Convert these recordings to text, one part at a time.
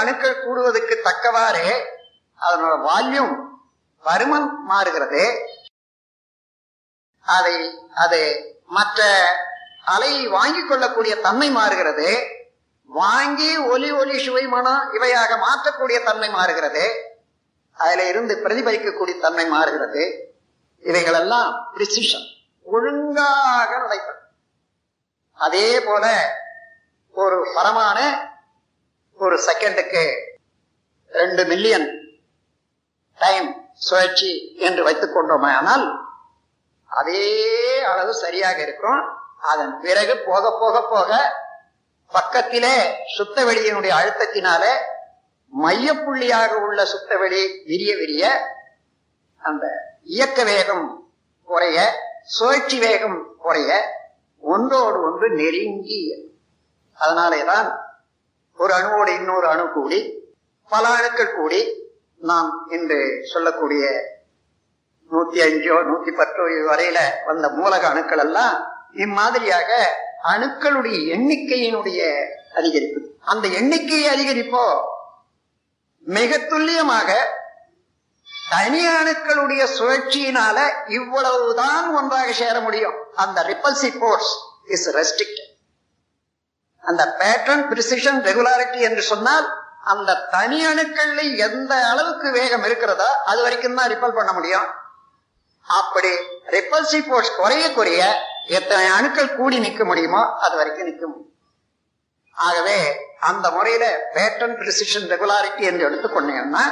அணுக்கள் கூடுவதற்கு தக்கவாறு அதனோட வால்யூம் பருமன் மாறுகிறது. அதை அது மற்ற அலை வாங்கிக் கொள்ளக்கூடிய தன்மை மாறுகிறது. வாங்கி ஒலி ஒலி சுவை மனம் இவையாக மாற்றக்கூடிய தன்மை மாறுகிறது. அதுல இருந்து பிரதிபலிக்கக்கூடிய தன்மை மாறுகிறது. இவைகளெல்லாம் பிரிசிஷன் ஒழுங்காக நடைபெறும். அதே போல ஒரு பரமான ஒரு செகண்டுக்கு ரெண்டு மில்லியன் டைம் சுழற்சி என்று வைத்துக் கொண்டோமே ஆனால் அதே அளவு சரியாக இருக்கும். அதன் பிறகு போக போக போக பக்கத்திலே சுத்த வெளியினுடைய அழுத்தத்தினாலே மையப்புள்ளியாக உள்ள சுத்த வெளி விரிய விரிய அந்த இயக்க வேகம் குறைய சுழற்சி வேகம் குறைய ஒன்றோடு ஒன்று நெருங்கி. அதனாலேதான் ஒரு அணுவோடு இன்னொரு அணு கூடி பல அணுக்கள் கூடி நாம் இன்று சொல்லக்கூடிய நூத்தி அஞ்சோ நூத்தி பத்தோ வரையில வந்த மூலக அணுக்கள் எல்லாம் இம்மாதிரியாக அணுக்களுடைய எண்ணிக்கையினுடைய அதிகரிப்பு. அந்த எண்ணிக்கையை அதிகரிப்போ மிக துல்லியமாக தனி அணுக்களுடைய சுழற்சியினால இவ்வளவுதான் ஒன்றாக சேர முடியும். அந்த ரிப்பல்சி போர்ஸ் இஸ் ரெஸ்ட்ரிக்ட் அந்த பேட்டர்ன் பிரிசிஷன் ரெகுலாரிட்டி என்று சொன்னால் அந்த தனி அணுக்கள்ல எந்த அளவுக்கு வேகம் இருக்கிறதோ அது வரைக்கும் தான் ரிப்பல் பண்ண முடியும். அப்படி ரிப்பல்சிவ் போர்ஸ் குறைய குறைய எத்தனை அணுக்கள் கூடி நிற்க முடியுமோ அது வரைக்கும் நிற்க முடியும். ஆகவே அந்த முறையில பேட்டர்ன் பிரிசிஷன் ரெகுலாரிட்டி என்று எடுத்துக்கொண்டீங்கன்னா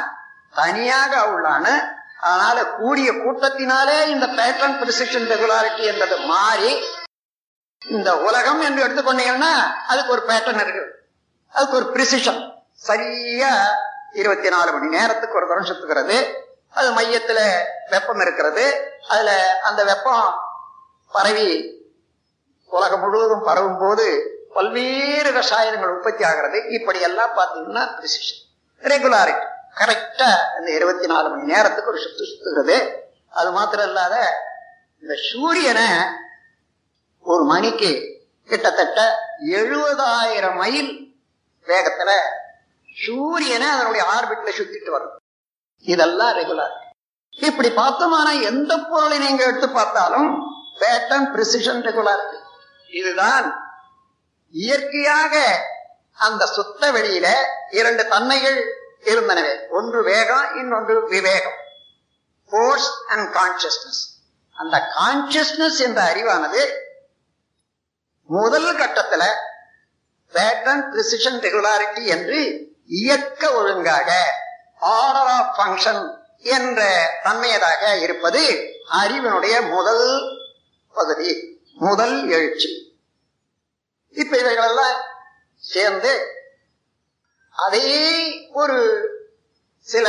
தனியாக உள்ளான அதனால கூடிய கூட்டத்தினாலே இந்த பேட்டர்ன் பிரிசிஷன் ரெகுலாரிட்டி என்பது மாறி இந்த உலகம் என்று எடுத்துக்கொண்டீங்கன்னா அதுக்கு ஒரு பேட்டர்ன் இருக்கு அதுக்கு ஒரு பிரிசிஷன் சரியா இருபத்தி நாலு மணி நேரத்துக்கு ஒரு தரம் சுத்துக்கிறது அது மையத்துல வெப்பம் இருக்கிறது. அதுல அந்த வெப்பம் பரவி உலகம் முழுவதும் பரவும் போது பல்வேறு ரசாயனங்கள் உற்பத்தி ஆகிறது. இப்படி எல்லாம் பார்த்தீங்கன்னா பிரிசிஷன் ரெகுலாரிட்டி கரெக்டா இந்த இருபத்தி நாலு மணி நேரத்துக்கு ஒரு சுத்து சுத்துகிறது. அது மாத்திரம் இல்லாத இந்த சூரியனை ஒரு மணிக்கு கிட்டத்தட்ட எழுபதாயிரம் மைல் வேகத்துல சூரியனை அதனுடைய ஆர்பிட்ல சுத்திட்டு வரும். இதெல்லாம் ரெகுலர் இப்படி பார்த்தோம்னா எந்த பொருளை நீங்க எடுத்து பார்த்தாலும் பேட்டன் பிரிசிஷன் ரெகுலாரிட்டி இதுதான் இயற்கையாக அந்த சுத்த வெளியில இரண்டு தன்மைகள் இருந்தனவே. ஒன்று வேகம் இன்னொன்று விவேகம். போர்ஸ் அண்ட் கான்சியஸ்னஸ் அந்த கான்சியஸ்னஸ் என்ற அறிவானது முதல் கட்டத்துல பேட்டர்ன் பிரிசிஷன் ரெகுலாரிட்டி என்று இயக்க ஒழுங்காக ஆர்டர் ஆஃப் ஃபங்க்ஷன் என்ற தன்மையதாக இருப்பது அறிவினுடைய முதல் பகுதி முதல் எழுச்சி. இப்ப இவைகளெல்லாம் சேர்ந்து அதே ஒரு சில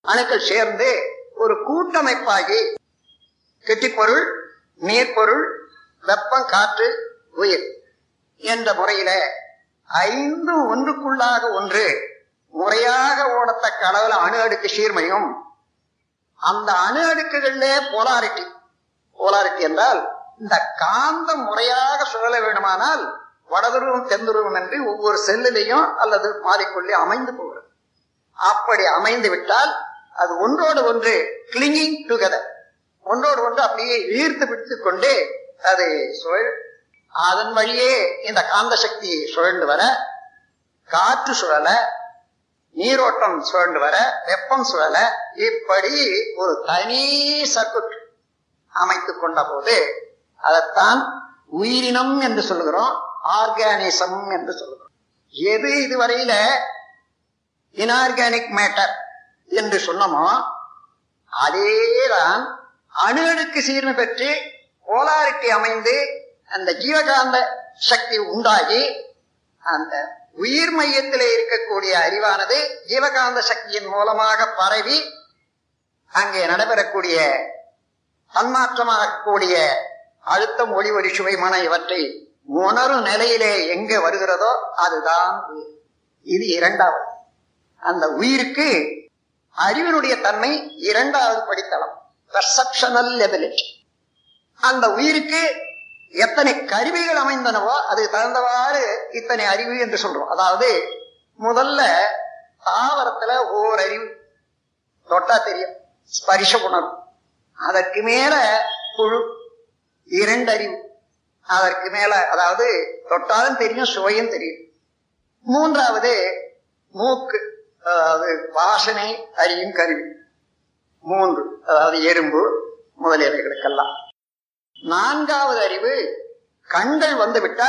அணுக்கள் சேர்ந்து ஒரு கூட்டமைப்பாகி கெட்டிப்பொருள் நீர்ப்பொருள் வெப்பம் காற்று உயிர் என்ற முறையில ஐந்து ஒன்றுக்குள்ளாக ஒன்று முறையாக ஓடத்தக்க அளவில் அணு அடுக்கு சீர்மையும் அந்த அணு அடுக்குகளிலே போலாரிட்டி. போலாரிட்டி என்றால் இந்த காந்தம் முறையாக சுழல வேண்டுமானால் வடதுருவம் தென்துருவம் என்று ஒவ்வொரு செல்லிலையும் அல்லது மாறிக்கொள்ளி அமைந்து போகிறது. அப்படி அமைந்து விட்டால் அது ஒன்றோடு ஒன்று கிளிங்கிங் டுகெதர் ஒன்றோடு ஒன்று அப்படியே ஈர்த்து பிடித்துக் கொண்டு அது சுழல் அதன் வழியே இந்த காந்த சக்தி சுழண்டு வர காற்று சுழல நீரோட்டம் சுழண்டு வர வெப்பம் சுழல இப்படி ஒரு தனி சர்க்குட் அமைத்துக் கொண்ட போது அதைத்தான் உயிரினம் என்று சொல்லுகிறோம் ஆர்கானிசம் என்று சொல்லுகிறோம். எது இதுவரையில இன்ஆர்கானிக் மேட்டர் என்று சொன்னோமோ அதேதான் அணு அணுக்கு சீர்மை பெற்று போலாரிட்டி அமைந்து அந்த ஜீவகாந்த சக்தி உண்டாகி அந்த உயிர் மையத்திலே இருக்கக்கூடிய அறிவானது ஜீவகாந்த சக்தியின் மூலமாக பரவி அங்கே நடைபெறக்கூடிய தன்மாற்றமாகக்கூடிய அழுத்தம் ஒளி ஒரு சுவை மன இவற்றை உணரும் நிலையிலே எங்க வருகிறதோ அதுதான் உயிர். இது இரண்டாவது. அந்த உயிருக்கு அறிவினுடைய தன்மை இரண்டாவது படித்தளம் பெர்செப்ஷனல் எபிலிட்டி அந்த உயிருக்கு எத்தனை கருவிகள் அமைந்தனவோ அதுக்கு தகுந்தவாறு இத்தனை அறிவு என்று சொல்றோம். அதாவது முதல்ல தாவரத்துல ஓர் அறிவு தொட்டா தெரியும். ஸ்பரிச உணர்வு. அதற்கு மேல புழு இரண்டு அறிவு அதற்கு மேல அதாவது தொட்டாலும் தெரியும் சுவையும் தெரியும். மூன்றாவது மூக்கு. அதாவது வாசனை அறியும் கருவி. மூன்று அதாவது எறும்பு முதலியவைகளுக்கெல்லாம். நான்காவது அறிவு கண்கள் வந்துவிட்டா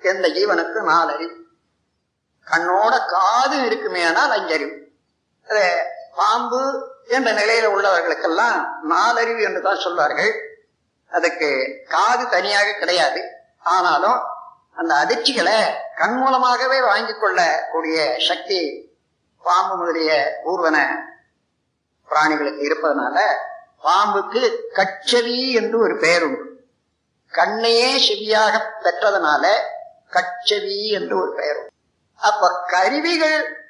எந்த ஜீவனுக்கு நாலு அறிவு. கண்ணோட காது இருக்குமே ஆனால் அஞ்சறிவு பாம்பு என்ற நிலையில உள்ளவர்களுக்கெல்லாம் நாலறிவு என்று தான் சொல்வார்கள். அதுக்கு காது தனியாக கிடையாது. ஆனாலும் அந்த அதிர்ச்சிகளை கண் மூலமாகவே வாங்கி கொள்ளக்கூடிய சக்தி பாம்பு முதலிய ஊர்வன பிராணிகளுக்கு இருப்பதனால பாம்புக்கு கச்சவி என்று ஒரு பெயர் உண்டு கண்ணையே செவியாக பெற்றதனால கச்சவி என்று ஒரு பெயர் உண்டு அப்ப கருவிகள்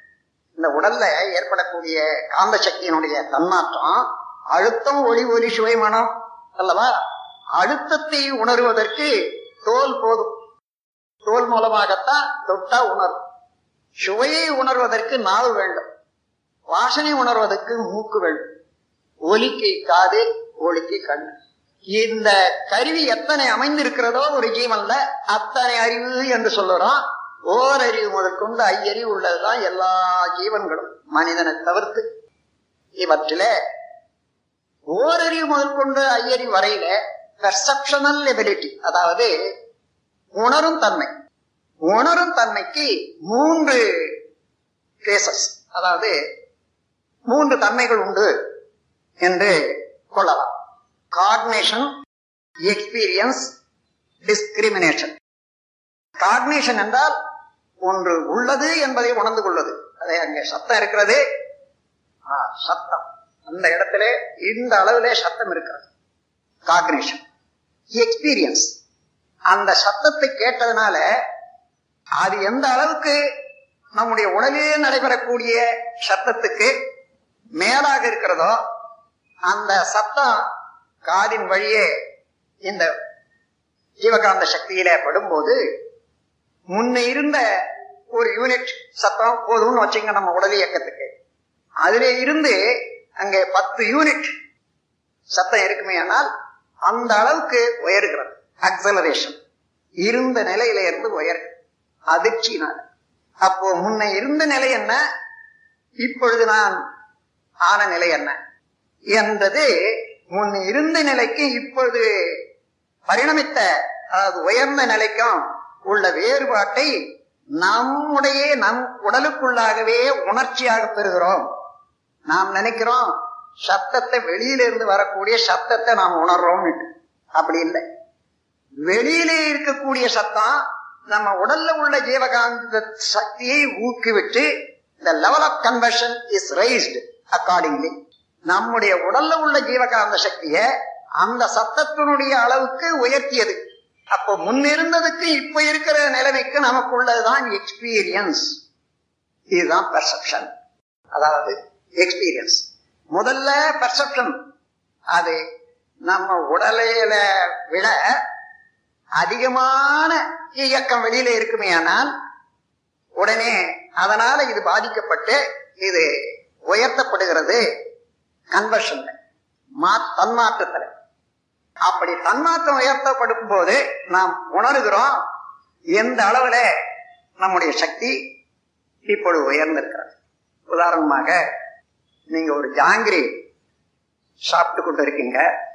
இந்த உடல்ல ஏற்படக்கூடிய காந்த சக்தியினுடைய தன்மாற்றம் அழுத்தம் ஒளி ஒலி சுவை மனம் அல்லவா? அழுத்தத்தை உணர்வதற்கு தோல் போதும். தோல் மூலமாகத்தான் தொட்டா உணரும். சுவையை உணர்வதற்கு நாவு வேண்டும். வாசனை உணர்வதற்கு மூக்கு வேண்டும். ஒலிக்கு காது ஒலிக்கு கண். இந்த கருவி எத்தனை அமைந்திருக்கிறதோ ஒரு ஜீவன்ல அத்தனை அறிவு என்று சொல்லுறோம். ஓரறிவு முதற்கொண்டு ஐயறிவு உள்ளதுதான் எல்லா ஜீவன்களும் மனிதனை தவிர்த்து. இவற்றில ஓரறிவு முதற்கொண்டு ஐயறிவு வரையில பெர்செப்ஷனல் எபிலிட்டி அதாவது உணரும் தன்மை. உணரும் தன்மைக்கு மூன்று கேசஸ் அதாவது மூன்று தன்மைகள் உண்டு. என்று கொள்ளலாம். காக்னேஷன் எக்ஸ்பீரியன்ஸ் டிஸ்கிரிமினேஷன் காக்னேஷன் என்றால் ஒன்று உள்ளது என்பதை உணர்ந்து கொள்வது. அதே அங்கே சத்தம் இருக்கிறது. சத்தம். அந்த இடத்துல இந்த அளவிலே சத்தம் இருக்கிறது. காக்னேஷன் எக்ஸ்பீரியன்ஸ் அந்த சத்தத்தை கேட்டதுனால அது எந்த அளவுக்கு நம்முடைய உடலிலே நடைபெறக்கூடிய சத்தத்துக்கு மேலாக இருக்கிறதோ அந்த சத்தம் காதின் வழியே இந்த ஜீவகாந்த சக்தியில படும்போது முன்ன இருந்த ஒரு யூனிட் சத்தம் போதும்னு வச்சுங்க நம்ம உடல் இயக்கத்துக்கு. அதுல இருந்து அங்கே பத்து யூனிட் சத்தம் இருக்குமே ஆனால் அந்த அளவுக்கு உயர்கிறது. அக்சலரேஷன் இருந்த நிலையில இருந்து உயர் அதிர்ச்சினால அப்போ முன்ன இருந்த நிலை என்ன? இப்பொழுது நான் ஆன நிலை என்ன? என்பது முன் இருந்த நிலைக்கு இப்பொழுது பரிணமித்த அதாவது உயர்ந்த நிலைக்கும் உள்ள வேறுபாட்டை நம்முடைய நம் உடலுக்குள்ளாகவே உணர்ச்சியாக பெறுகிறோம். நாம் நினைக்கிறோம் சத்தத்தை வெளியிலிருந்து வரக்கூடிய சத்தத்தை நாம் உணர்றோம் அப்படி இல்லை. வெளியிலே இருக்கக்கூடிய சத்தம் நம்ம உடல்ல உள்ள ஜீவகாந்த சக்தியை ஊக்குவிட்டு இந்த level of conversion is raised accordingly நம்முடைய உடல்ல உள்ள ஜீவகாந்த சக்தியை அந்த சத்தத்தினுடைய அளவுக்கு உயர்த்தியது. அப்போ முன்னிருந்ததுக்கு இப்ப இருக்கிற நிலைமைக்கு நமக்குள்ளதுதான் எக்ஸ்பீரியன்ஸ் இதுதான் பெர்செப்ஷன் அதாவது எக்ஸ்பீரியன்ஸ் முதல்ல பெர்செப்ஷன் அது நம்ம உடலையில விட அதிகமான இயக்கம் வெளியில இருக்குமே ஆனால் உடனே அதனால இது பாதிக்கப்பட்டு இது உயர்த்தப்படுகிறது. கன்வர்ஷன்ல மா தன்மாற்றத்துல. அப்படி தன்மாற்றம் உயர்த்தப்படும் போது நாம் உணர்கிறோம் எந்த அளவுல நம்முடைய சக்தி இப்பொழுது உயர்ந்திருக்கிறது. உதாரணமாக நீங்க ஒரு ஜாங்கிரி சாப்பிட்டு கொண்டு இருக்கீங்க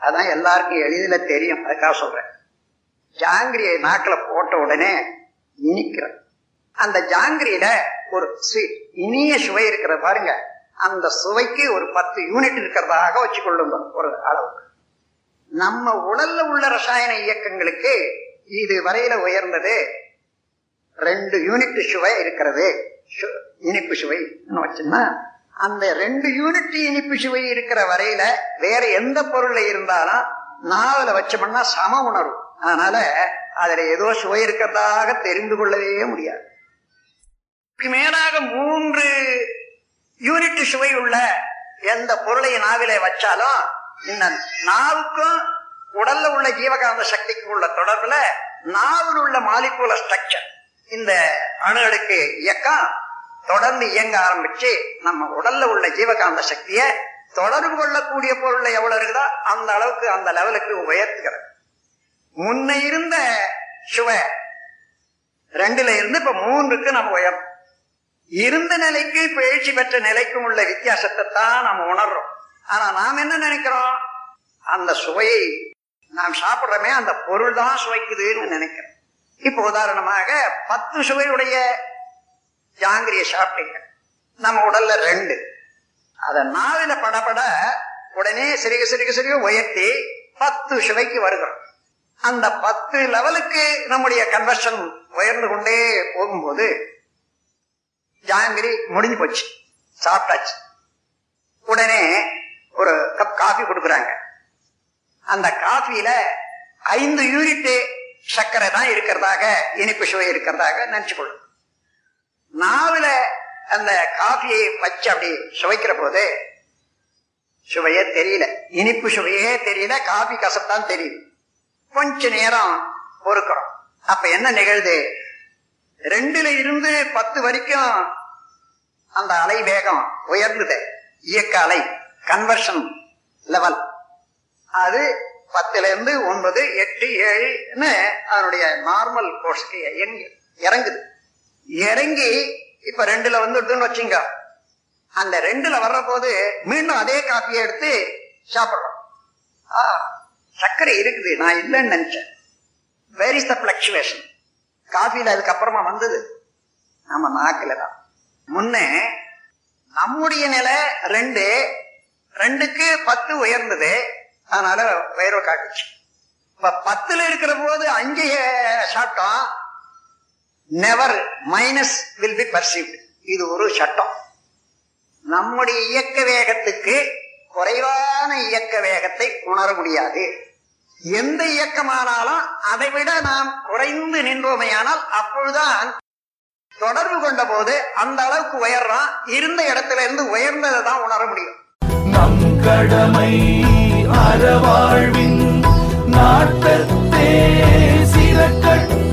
அதான் எல்லாருக்கும் எளிதில் தெரியும். அதுக்காக சொல்றேன். ஜாங்கிரியை நாக்கில் போட்ட உடனே இனிக்கிறது. அந்த ஜாங்கிரியில ஒரு ஸ்வீட் இனிய சுவை இருக்கிற பாருங்க. அந்த சுவைக்கு ஒரு பத்து யூனிட் இருக்கிறதாக வச்சுக்கொள்ளுங்க ஒரு அளவுக்கு. நம்ம உடல்ல உள்ள ரசாயன இயக்கங்களுக்கு இது வரையில உயர்ந்தது ரெண்டு யூனிட் சுவை இருக்கிறது. இனிப்பு சுவை வச்சுன்னா அந்த ரெண்டு யூனிட் இனிப்பு சுவை இருக்கிற வரையில வேற எந்த பொருள்ல இருந்தாலும் நாவல வச்சோம்னா சம உணர்வு. அதனால அதுல ஏதோ சுவை இருக்கிறதாக தெரிந்து கொள்ளவே முடியாது. மேலாக மூன்று யூனிட் சுவை உள்ள எந்த பொருளை நாவிலே வச்சாலும் இந்த நாவுக்கும் உடல்ல உள்ள ஜீவகாந்த சக்திக்கும் உள்ள தொடர்புல நாவில் உள்ள மாலிகுல ஸ்ட்ரக்சர் இந்த அணுகளுக்கு இயக்கம் தொடர்ந்து இயங்க ஆரம்பிச்சு நம்ம உடல்ல உள்ள ஜீவகாந்த சக்திய தொடர்பு கொள்ளக்கூடிய பொருள் எவ்வளவு இருக்குதோ அந்த அளவுக்கு அந்த லெவலுக்கு உயர்த்துகிறது. முன்ன இருந்த சுவை ரெண்டுல இருந்து இப்ப மூன்றுக்கு நம்ம உயர்றோம் இருந்த நிலைக்கு இப்ப எழுச்சி பெற்ற நிலைக்கும் உள்ள வித்தியாசத்தை தான் நம்ம உணர்றோம். ஆனா நாம் என்ன நினைக்கிறோம்? அந்த சுவையை நாம் சாப்பிடுறோமே அந்த பொருள் தான் சுவைக்குதுன்னு நினைக்கிறோம். இப்ப உதாரணமாக பத்து சுவையுடைய ஜாங்கிரிய சாப்பிட்டீங்க. நம்ம உடல்ல ரெண்டு. அத நாவில படபட உடனே சிறுக சிறுக சிறுக உயர்த்தி பத்து சுவைக்கு வருகிறோம். அந்த பத்து லெவலுக்கு நம்முடைய கன்வர்ஷன் உயர்ந்து கொண்டே போகும்போது ஜாங்கிரி முடிஞ்சு போச்சு. சாப்பிட்டாச்சு. உடனே ஒரு கப் காஃபி கொடுக்குறாங்க. அந்த காஃபியில ஐந்து யூனிட் சர்க்கரை தான் இருக்கிறதாக இனிப்பு சுவை இருக்கிறதாக நினைச்சுக்கொள்ளும் நாவில அந்த காஃபியை வச்சு அப்படி சுவைக்கிற போது சுவையே தெரியல. இனிப்பு சுவையே தெரியல காஃபி கசத்தான் தெரியுது. கொஞ்ச நேரம் பொறுக்கிறோம். அப்ப என்ன நிகழ்து? ரெண்டுல இருந்து பத்து வரைக்கும் அந்த அலை வேகம் உயர்ந்தது. இயக்க அலை கன்வர்ஷன் லெவல் அது பத்துல இருந்து ஒன்பது எட்டு ஏழுன்னு அதனுடைய நார்மல் கோர்ஸுக்கு இறங்குது. இறங்கி இப்ப ரெண்டுல வந்துடுதுன்னு வச்சுங்க. அந்த ரெண்டுல வர்ற போது மீண்டும் அதே காப்பியை எடுத்து சாப்பிடுறோம். ஆ சர்க்கரை இருக்குது. நான் இல்லைன்னு நினைச்சேன். வேர் இஸ் த பிளக்சுவேஷன் காஃபில அதுக்கப்புறமா வந்தது. நம்ம நாக்கில தான். முன்னே நம்முடைய நிலை ரெண்டு ரெண்டுக்கு பத்து உயர்ந்தது. அதனால உயர்வு காட்டுச்சு. இப்ப பத்துல இருக்கிற போது அஞ்சு சட்டம். Never minus will be perceived இது ஒரு சட்டம். நம்முடைய இயக்க வேகத்துக்கு குறைவான இயக்க வேகத்தை உணர முடியாது. எந்த இயக்கமானாலும் அதை விட நாம் குறைந்து நின்றோமையானால் அப்பொழுதுதான் தொடர்பு கொண்ட போது அந்த அளவுக்கு உயர்றோம் இருந்த இடத்துல இருந்து உயர்ந்ததை தான் உணர முடியும். நம் கடமை அறவாழ்வின் நாட்டத்தே சிறக்கட்டும்